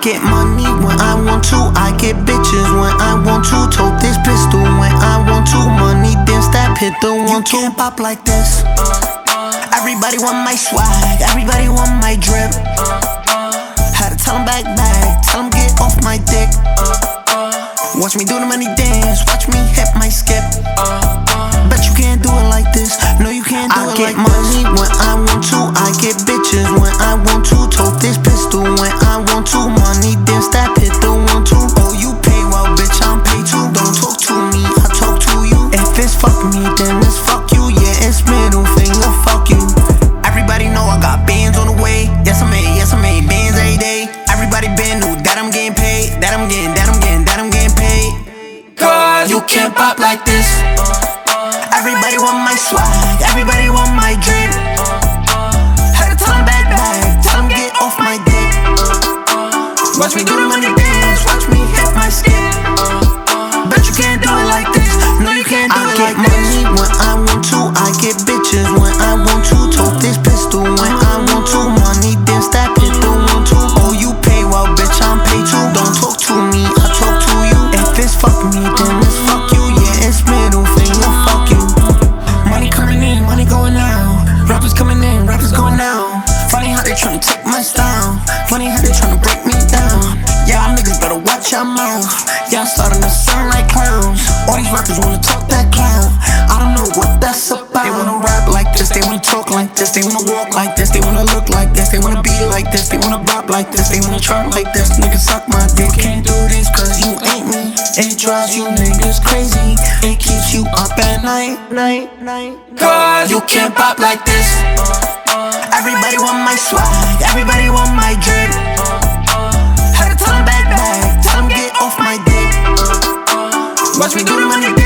get money when I want to. I get bitches when I want to. Tote this pistol when I want to. Money then stop hit the one two. You Can't pop like this. Everybody want my swag. Everybody want my drip. Had to tell 'em back back. Tell 'em get off my dick. Watch me do the money dance. Watch me Everybody want my swag, everybody want my drip. Had to tell 'em back back, tell 'em get off my dick. Watch me do the money dance, watch me hit my skip. Bet you can't do it like this, no you can't do I it like this. I get money when I want to, I get bitches when I want to. Tote this pistol when I want to, money then stop hit the one two. Oh you pay well, bitch I'm paid too. Don't talk to me, I talk to you. If it's fuck me, how they tryna my style. Funny how they tryna break me down. Yeah, niggas better watch your mouth. Yeah, I'm starting to sound like clowns. All these rappers wanna talk that clown. I don't know what that's about. They wanna rap like this, they wanna talk like this, they wanna walk like this, they wanna look like this, they wanna be like this, they wanna bop like this, they wanna twerk like this. Niggas suck my dick. You Can't do this cause you ain't me. It drives you niggas crazy. It keeps you up at night, night, night. Cause you can't pop like this. Everybody want my swag, everybody want my drip. Had to tell 'em back back, tell 'em get off my dick. Watch me do the money